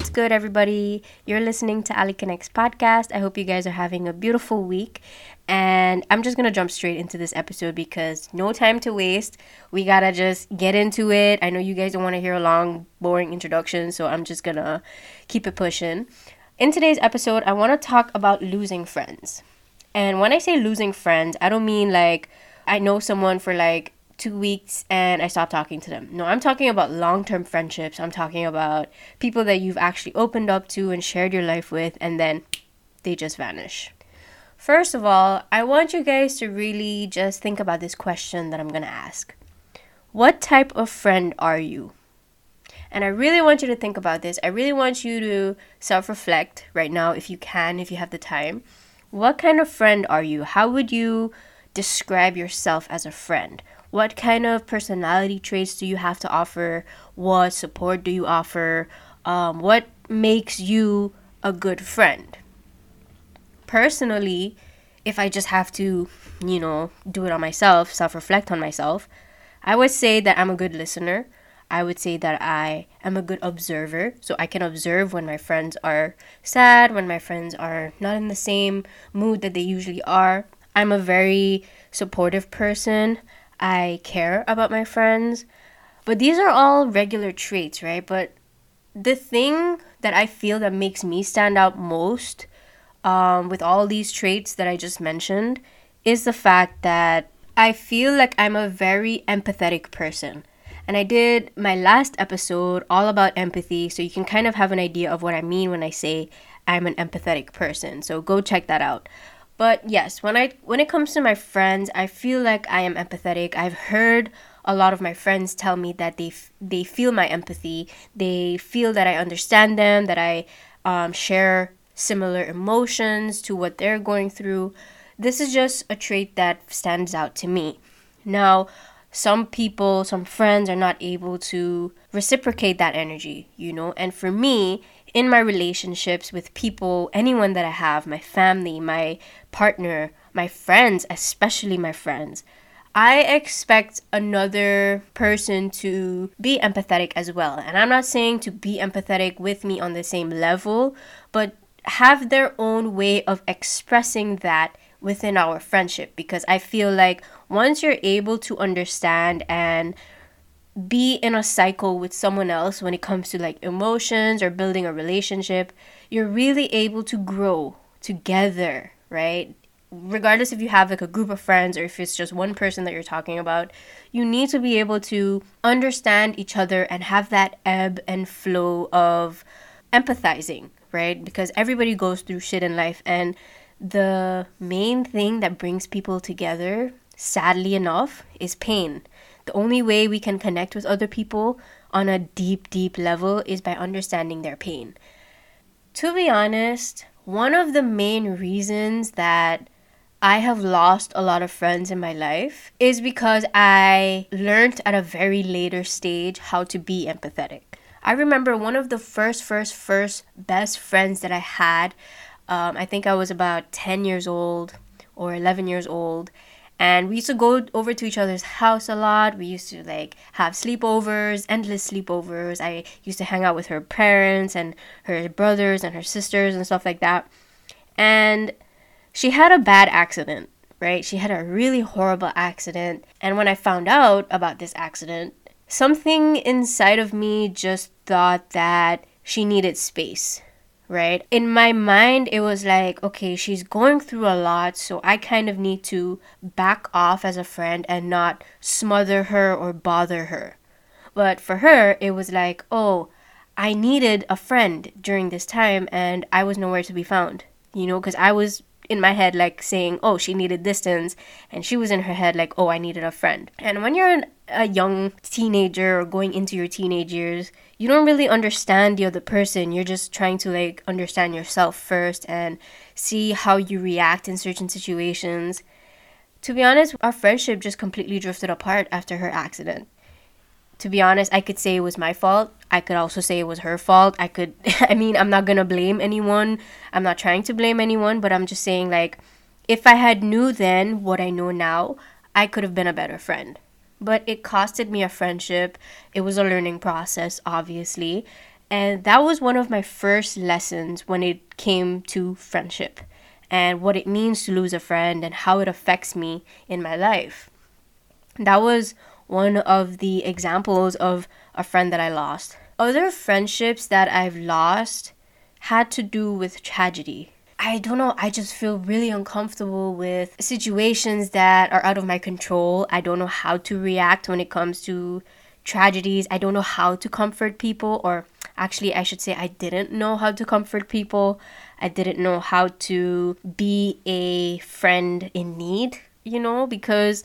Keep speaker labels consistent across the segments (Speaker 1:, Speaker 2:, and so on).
Speaker 1: What's good, everybody? You're listening to Alli Connects podcast. I hope you guys are having a beautiful week. And I'm just gonna jump straight into this episode because no time to waste. We gotta just get into it. I know you guys don't wanna hear a long, boring introduction, so I'm just gonna keep it pushing. In today's episode, I wanna talk about losing friends. And when I say losing friends, I don't mean like I know someone for like two weeks and I stopped talking to them. No, I'm talking about long term friendships. I'm talking about people that you've actually opened up to and shared your life with, and then they just vanish. First of all, I want you guys to really just think about this question that I'm going to ask What type of friend are you? And I really want you to think about this. I really want you to self reflect right now, if you can, if you have the time. What kind of friend are you? How would you describe yourself as a friend? What kind of personality traits do you have to offer? What support do you offer? Um, what makes you a good friend? Personally, if I just have to, you know, do it on myself, self reflect on myself, I would say that I'm a good listener. I would say that I am a good observer. So I can observe when my friends are sad, when my friends are not in the same mood that they usually are. I'm a very supportive person. I care about my friends. But these are all regular traits, right? But the thing that I feel that makes me stand out most um, with all these traits that I just mentioned is the fact that I feel like I'm a very empathetic person. And I did my last episode all about empathy, so you can kind of have an idea of what I mean when I say I'm an empathetic person. So go check that out. But yes, when I when it comes to my friends, I feel like I am empathetic. I've heard a lot of my friends tell me that they f- they feel my empathy. They feel that I understand them, that I um, share similar emotions to what they're going through. This is just a trait that stands out to me. Now, some people, some friends are not able to reciprocate that energy, you know, and for me, in my relationships with people, anyone that I have, my family, my partner, my friends, especially my friends, I expect another person to be empathetic as well. And I'm not saying to be empathetic with me on the same level, but have their own way of expressing that within our friendship because I feel like once you're able to understand and be in a cycle with someone else when it comes to like emotions or building a relationship, you're really able to grow together, right? Regardless if you have like a group of friends or if it's just one person that you're talking about, you need to be able to understand each other and have that ebb and flow of empathizing, right? Because everybody goes through shit in life and the main thing that brings people together, sadly enough, is pain the only way we can connect with other people on a deep, deep level is by understanding their pain. To be honest, one of the main reasons that I have lost a lot of friends in my life is because I learned at a very later stage how to be empathetic. I remember one of the first, first, first best friends that I had. Um, I think I was about 10 years old or 11 years old and we used to go over to each other's house a lot. We used to like have sleepovers endless sleepovers. I used to hang out with her parents and her brothers and her sisters and stuff like that. And she had a bad accident right? She had a really horrible accident. And when i found out about this accident something inside of me just thought that she needed space right? In my mind, it was like, okay, she's going through a lot, so I kind of need to back off as a friend and not smother her or bother her. But for her, it was like, oh, I needed a friend during this time and I was nowhere to be found, you know, because I was in my head like saying, oh, she needed distance, and she was in her head like, oh, I needed a friend. And when you're an, a young teenager or going into your teenage years, you don't really understand the other person. You're just trying to like understand yourself first and see how you react in certain situations. To be honest, our friendship just completely drifted apart after her accident. To be honest, I could say it was my fault. I could also say it was her fault. I could, I mean, I'm not gonna blame anyone. I'm not trying to blame anyone, but I'm just saying, like, if I had knew then what I know now, I could have been a better friend but it costed me a friendship. It was a learning process, obviously. And that was one of my first lessons when it came to friendship and what it means to lose a friend and how it affects me in my life. That was one of the examples of a friend that I lost. Other friendships that I've lost had to do with tragedy. I don't know, I just feel really uncomfortable with situations that are out of my control. I don't know how to react when it comes to tragedies. I don't know how to comfort people, or actually, I should say, I didn't know how to comfort people. I didn't know how to be a friend in need, you know, because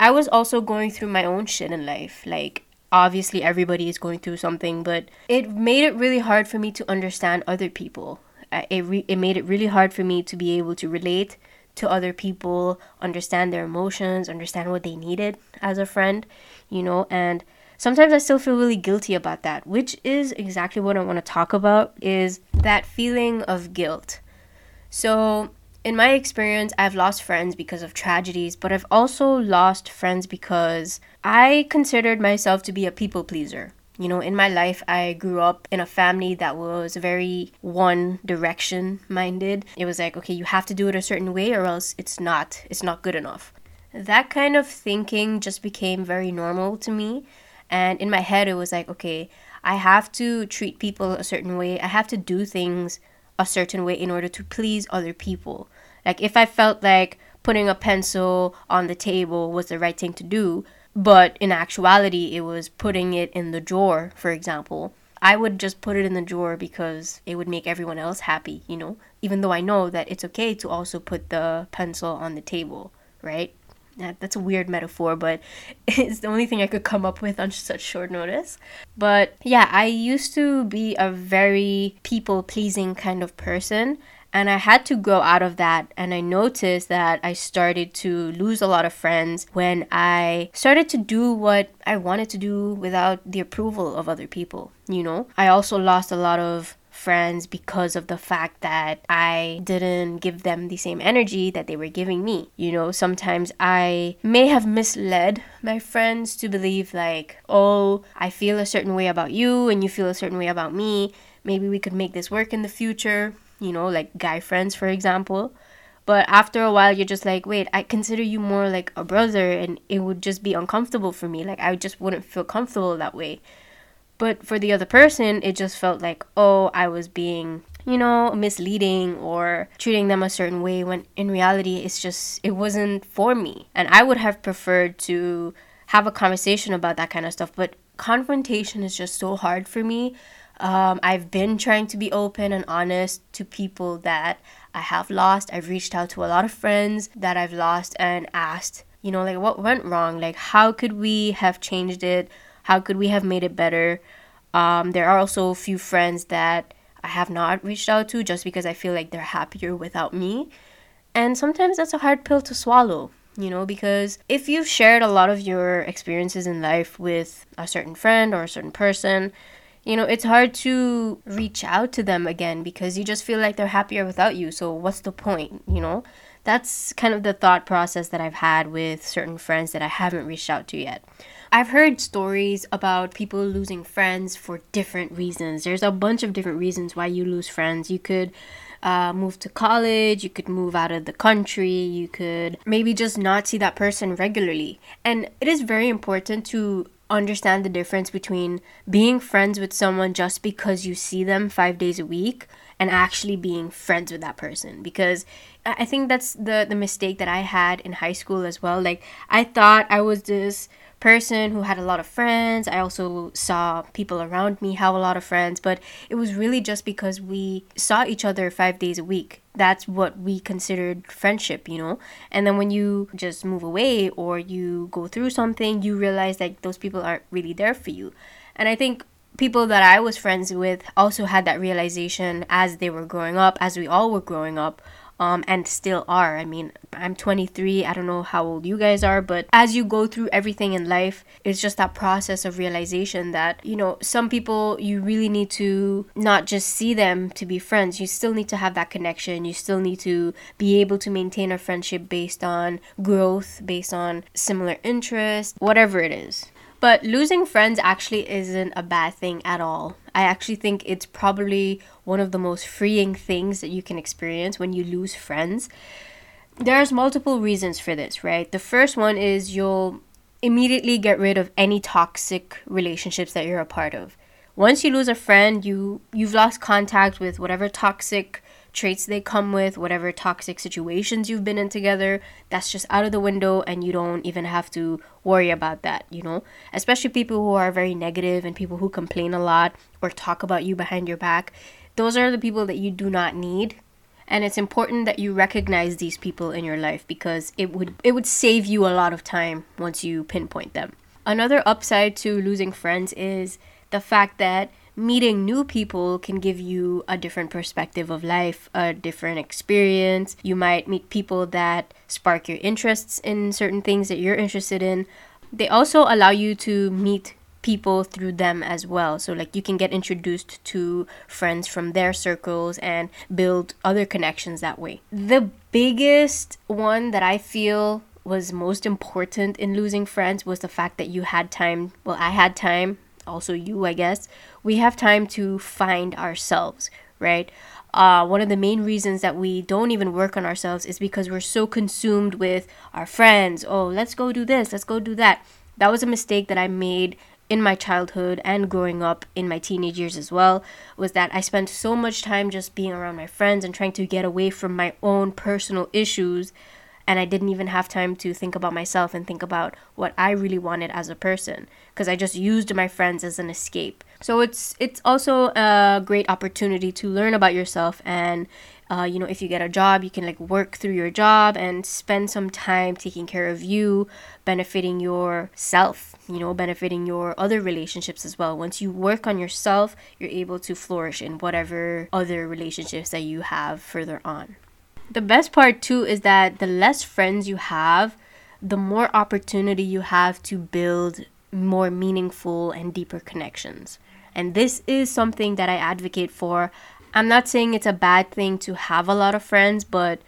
Speaker 1: I was also going through my own shit in life. Like, obviously, everybody is going through something, but it made it really hard for me to understand other people. Uh, it, re- it made it really hard for me to be able to relate to other people, understand their emotions, understand what they needed as a friend, you know, and sometimes I still feel really guilty about that, which is exactly what I want to talk about is that feeling of guilt. So, in my experience, I've lost friends because of tragedies, but I've also lost friends because I considered myself to be a people pleaser. You know, in my life, I grew up in a family that was very one direction minded. It was like, okay, you have to do it a certain way or else it's not it's not good enough. That kind of thinking just became very normal to me. And in my head, it was like, okay, I have to treat people a certain way. I have to do things a certain way in order to please other people. Like, if I felt like putting a pencil on the table was the right thing to do, but in actuality, it was putting it in the drawer, for example, I would just put it in the drawer because it would make everyone else happy, you know? Even though I know that it's okay to also put the pencil on the table, right? That's a weird metaphor, but it's the only thing I could come up with on such short notice. But yeah, I used to be a very people pleasing kind of person. And I had to grow out of that. And I noticed that I started to lose a lot of friends when I started to do what I wanted to do without the approval of other people. You know, I also lost a lot of friends because of the fact that I didn't give them the same energy that they were giving me. You know, sometimes I may have misled my friends to believe, like, oh, I feel a certain way about you and you feel a certain way about me. Maybe we could make this work in the future, you know, like guy friends, for example. But after a while, you're just like, wait, I consider you more like a brother, and it would just be uncomfortable for me. Like, I just wouldn't feel comfortable that way. But for the other person, it just felt like, oh, I was being, you know, misleading or treating them a certain way when in reality, it's just, it wasn't for me. And I would have preferred to have a conversation about that kind of stuff. But confrontation is just so hard for me. Um, I've been trying to be open and honest to people that I have lost. I've reached out to a lot of friends that I've lost and asked, you know, like what went wrong? Like, how could we have changed it? How could we have made it better? Um, there are also a few friends that I have not reached out to just because I feel like they're happier without me. And sometimes that's a hard pill to swallow, you know, because if you've shared a lot of your experiences in life with a certain friend or a certain person, you know, it's hard to reach out to them again because you just feel like they're happier without you. So, what's the point, you know? That's kind of the thought process that I've had with certain friends that I haven't reached out to yet. I've heard stories about people losing friends for different reasons. There's a bunch of different reasons why you lose friends. You could uh, move to college, you could move out of the country, you could maybe just not see that person regularly. And it is very important to understand the difference between being friends with someone just because you see them five days a week and actually being friends with that person because i think that's the the mistake that i had in high school as well like i thought i was this person who had a lot of friends. I also saw people around me have a lot of friends, but it was really just because we saw each other five days a week. That's what we considered friendship, you know? And then when you just move away or you go through something, you realize that those people aren't really there for you. And I think people that I was friends with also had that realization as they were growing up, as we all were growing up um, and still are. I mean, I'm 23. I don't know how old you guys are, but as you go through everything in life, it's just that process of realization that, you know, some people you really need to not just see them to be friends. You still need to have that connection. You still need to be able to maintain a friendship based on growth, based on similar interests, whatever it is. But losing friends actually isn't a bad thing at all. I actually think it's probably one of the most freeing things that you can experience when you lose friends. There's multiple reasons for this, right? The first one is you'll immediately get rid of any toxic relationships that you're a part of. Once you lose a friend, you you've lost contact with whatever toxic traits they come with, whatever toxic situations you've been in together, that's just out of the window and you don't even have to worry about that, you know? Especially people who are very negative and people who complain a lot or talk about you behind your back. Those are the people that you do not need. And it's important that you recognize these people in your life because it would it would save you a lot of time once you pinpoint them. Another upside to losing friends is the fact that meeting new people can give you a different perspective of life, a different experience. You might meet people that spark your interests in certain things that you're interested in. They also allow you to meet people through them as well. So, like, you can get introduced to friends from their circles and build other connections that way. The biggest one that I feel was most important in losing friends was the fact that you had time. Well, I had time also you, I guess, we have time to find ourselves, right? Uh, one of the main reasons that we don't even work on ourselves is because we're so consumed with our friends. Oh, let's go do this, let's go do that. That was a mistake that I made in my childhood and growing up in my teenage years as well was that I spent so much time just being around my friends and trying to get away from my own personal issues and I didn't even have time to think about myself and think about what I really wanted as a person because I just used my friends as an escape. So it's it's also a great opportunity to learn about yourself and uh, you know if you get a job you can like work through your job and spend some time taking care of you benefiting yourself you know benefiting your other relationships as well once you work on yourself you're able to flourish in whatever other relationships that you have further on the best part too is that the less friends you have, the more opportunity you have to build more meaningful and deeper connections. And this is something that I advocate for. I'm not saying it's a bad thing to have a lot of friends, but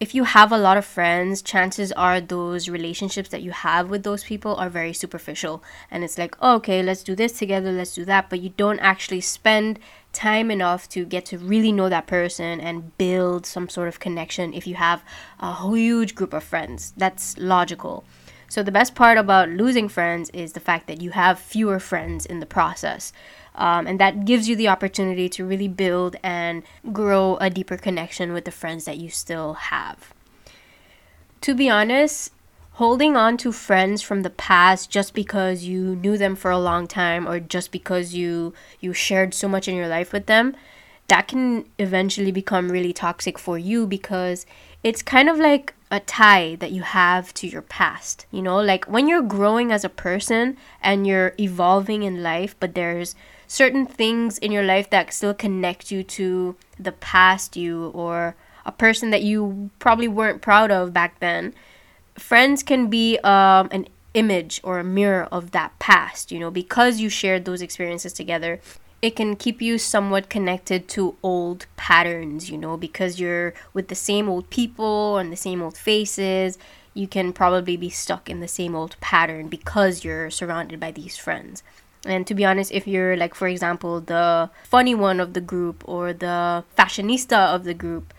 Speaker 1: if you have a lot of friends, chances are those relationships that you have with those people are very superficial. And it's like, oh, okay, let's do this together, let's do that. But you don't actually spend time enough to get to really know that person and build some sort of connection if you have a huge group of friends. That's logical. So, the best part about losing friends is the fact that you have fewer friends in the process. Um, and that gives you the opportunity to really build and grow a deeper connection with the friends that you still have. To be honest, holding on to friends from the past just because you knew them for a long time or just because you you shared so much in your life with them that can eventually become really toxic for you because it's kind of like a tie that you have to your past. You know, like when you're growing as a person and you're evolving in life, but there's certain things in your life that still connect you to the past you or a person that you probably weren't proud of back then friends can be um, an image or a mirror of that past, you know, because you shared those experiences together. It can keep you somewhat connected to old patterns, you know, because you're with the same old people and the same old faces. You can probably be stuck in the same old pattern because you're surrounded by these friends. And to be honest, if you're like, for example, the funny one of the group or the fashionista of the group,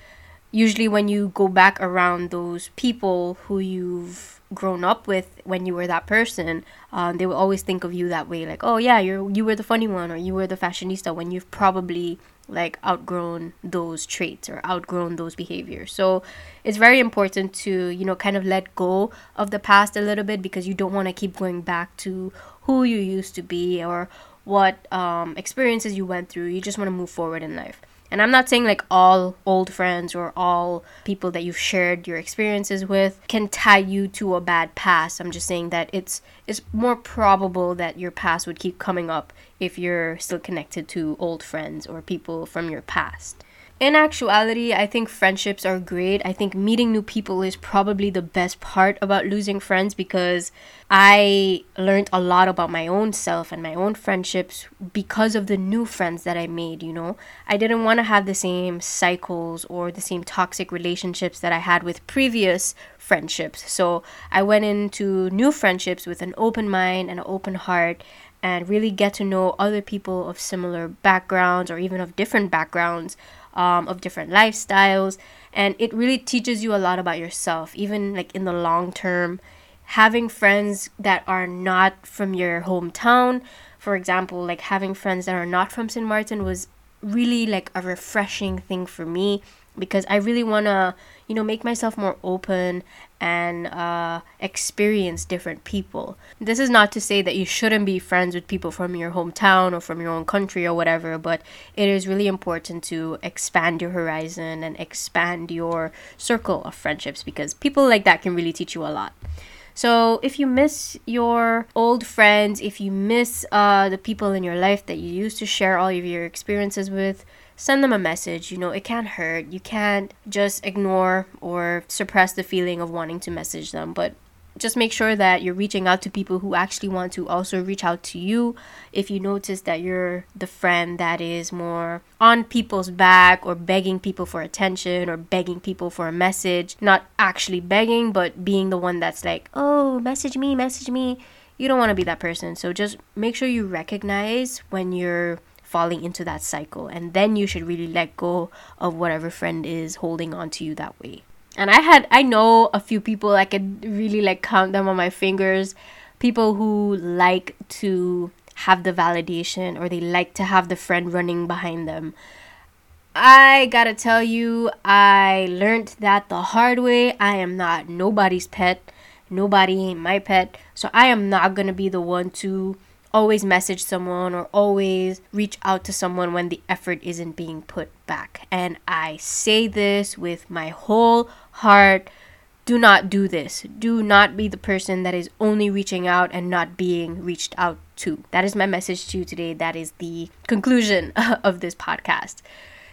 Speaker 1: usually when you go back around those people who you've grown up with when you were that person, um, they will always think of you that way, like, oh yeah, you're you were the funny one or you were the fashionista when you've probably like outgrown those traits or outgrown those behaviors. So it's very important to, you know, kind of let go of the past a little bit because you don't want to keep going back to who you used to be or what um, experiences you went through. You just want to move forward in life. And I'm not saying like all old friends or all people that you've shared your experiences with can tie you to a bad past. I'm just saying that it's it's more probable that your past would keep coming up if you're still connected to old friends or people from your past. In actuality, I think friendships are great. I think meeting new people is probably the best part about losing friends because I learned a lot about my own self and my own friendships because of the new friends that I made, you know. I didn't want to have the same cycles or the same toxic relationships that I had with previous friendships. So I went into new friendships with an open mind and an open heart and really get to know other people of similar backgrounds or even of different backgrounds um, of different lifestyles. And it really teaches you a lot about yourself even like in the long term. Having friends that are not from your hometown for example like having friends that are not from st martin was really like a refreshing thing for me because I really want to, you know, make myself more open and uh, experience different people. This is not to say that you shouldn't be friends with people from your hometown or from your own country or whatever, but it is really important to expand your horizon and expand your circle of friendships because people like that can really teach you a lot. So if you miss your old friends, if you miss uh, the people in your life that you used to share all of your experiences with, send them a message. You know, it can't hurt. You can't just ignore or suppress the feeling of wanting to message them, but just make sure that you're reaching out to people who actually want to also reach out to you. If you notice that you're the friend that is more on people's back or begging people for attention or begging people for a message, not actually begging, but being the one that's like, oh, message me, message me. You don't want to be that person. So just make sure you recognize when you're falling into that cycle. And then you should really let go of whatever friend is holding on to you that way. And I had, I know a few people, I could really like count them on my fingers. People who like to have the validation or they like to have the friend running behind them. I gotta tell you, I learned that the hard way. I am not nobody's pet. Nobody ain't my pet. So I am not gonna be the one to always message someone or always reach out to someone when the effort isn't being put back. And I say this with my whole heart. Do not do this. Do not be the person that is only reaching out and not being reached out to. That is my message to you today. That is the conclusion of this podcast.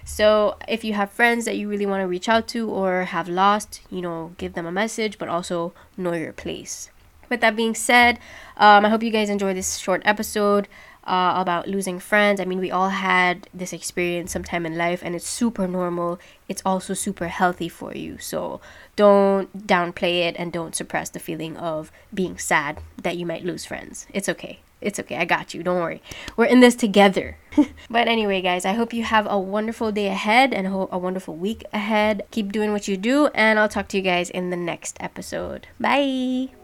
Speaker 1: So, if you have friends that you really want to reach out to or have lost, you know, give them a message, but also know your place with that being said, um, I hope you guys enjoy this short episode. Uh, about losing friends. I mean, we all had this experience sometime in life, and it's super normal. It's also super healthy for you. So don't downplay it and don't suppress the feeling of being sad that you might lose friends. It's okay. It's okay. I got you. Don't worry. We're in this together. but anyway, guys, I hope you have a wonderful day ahead and a wonderful week ahead. Keep doing what you do, and I'll talk to you guys in the next episode. Bye.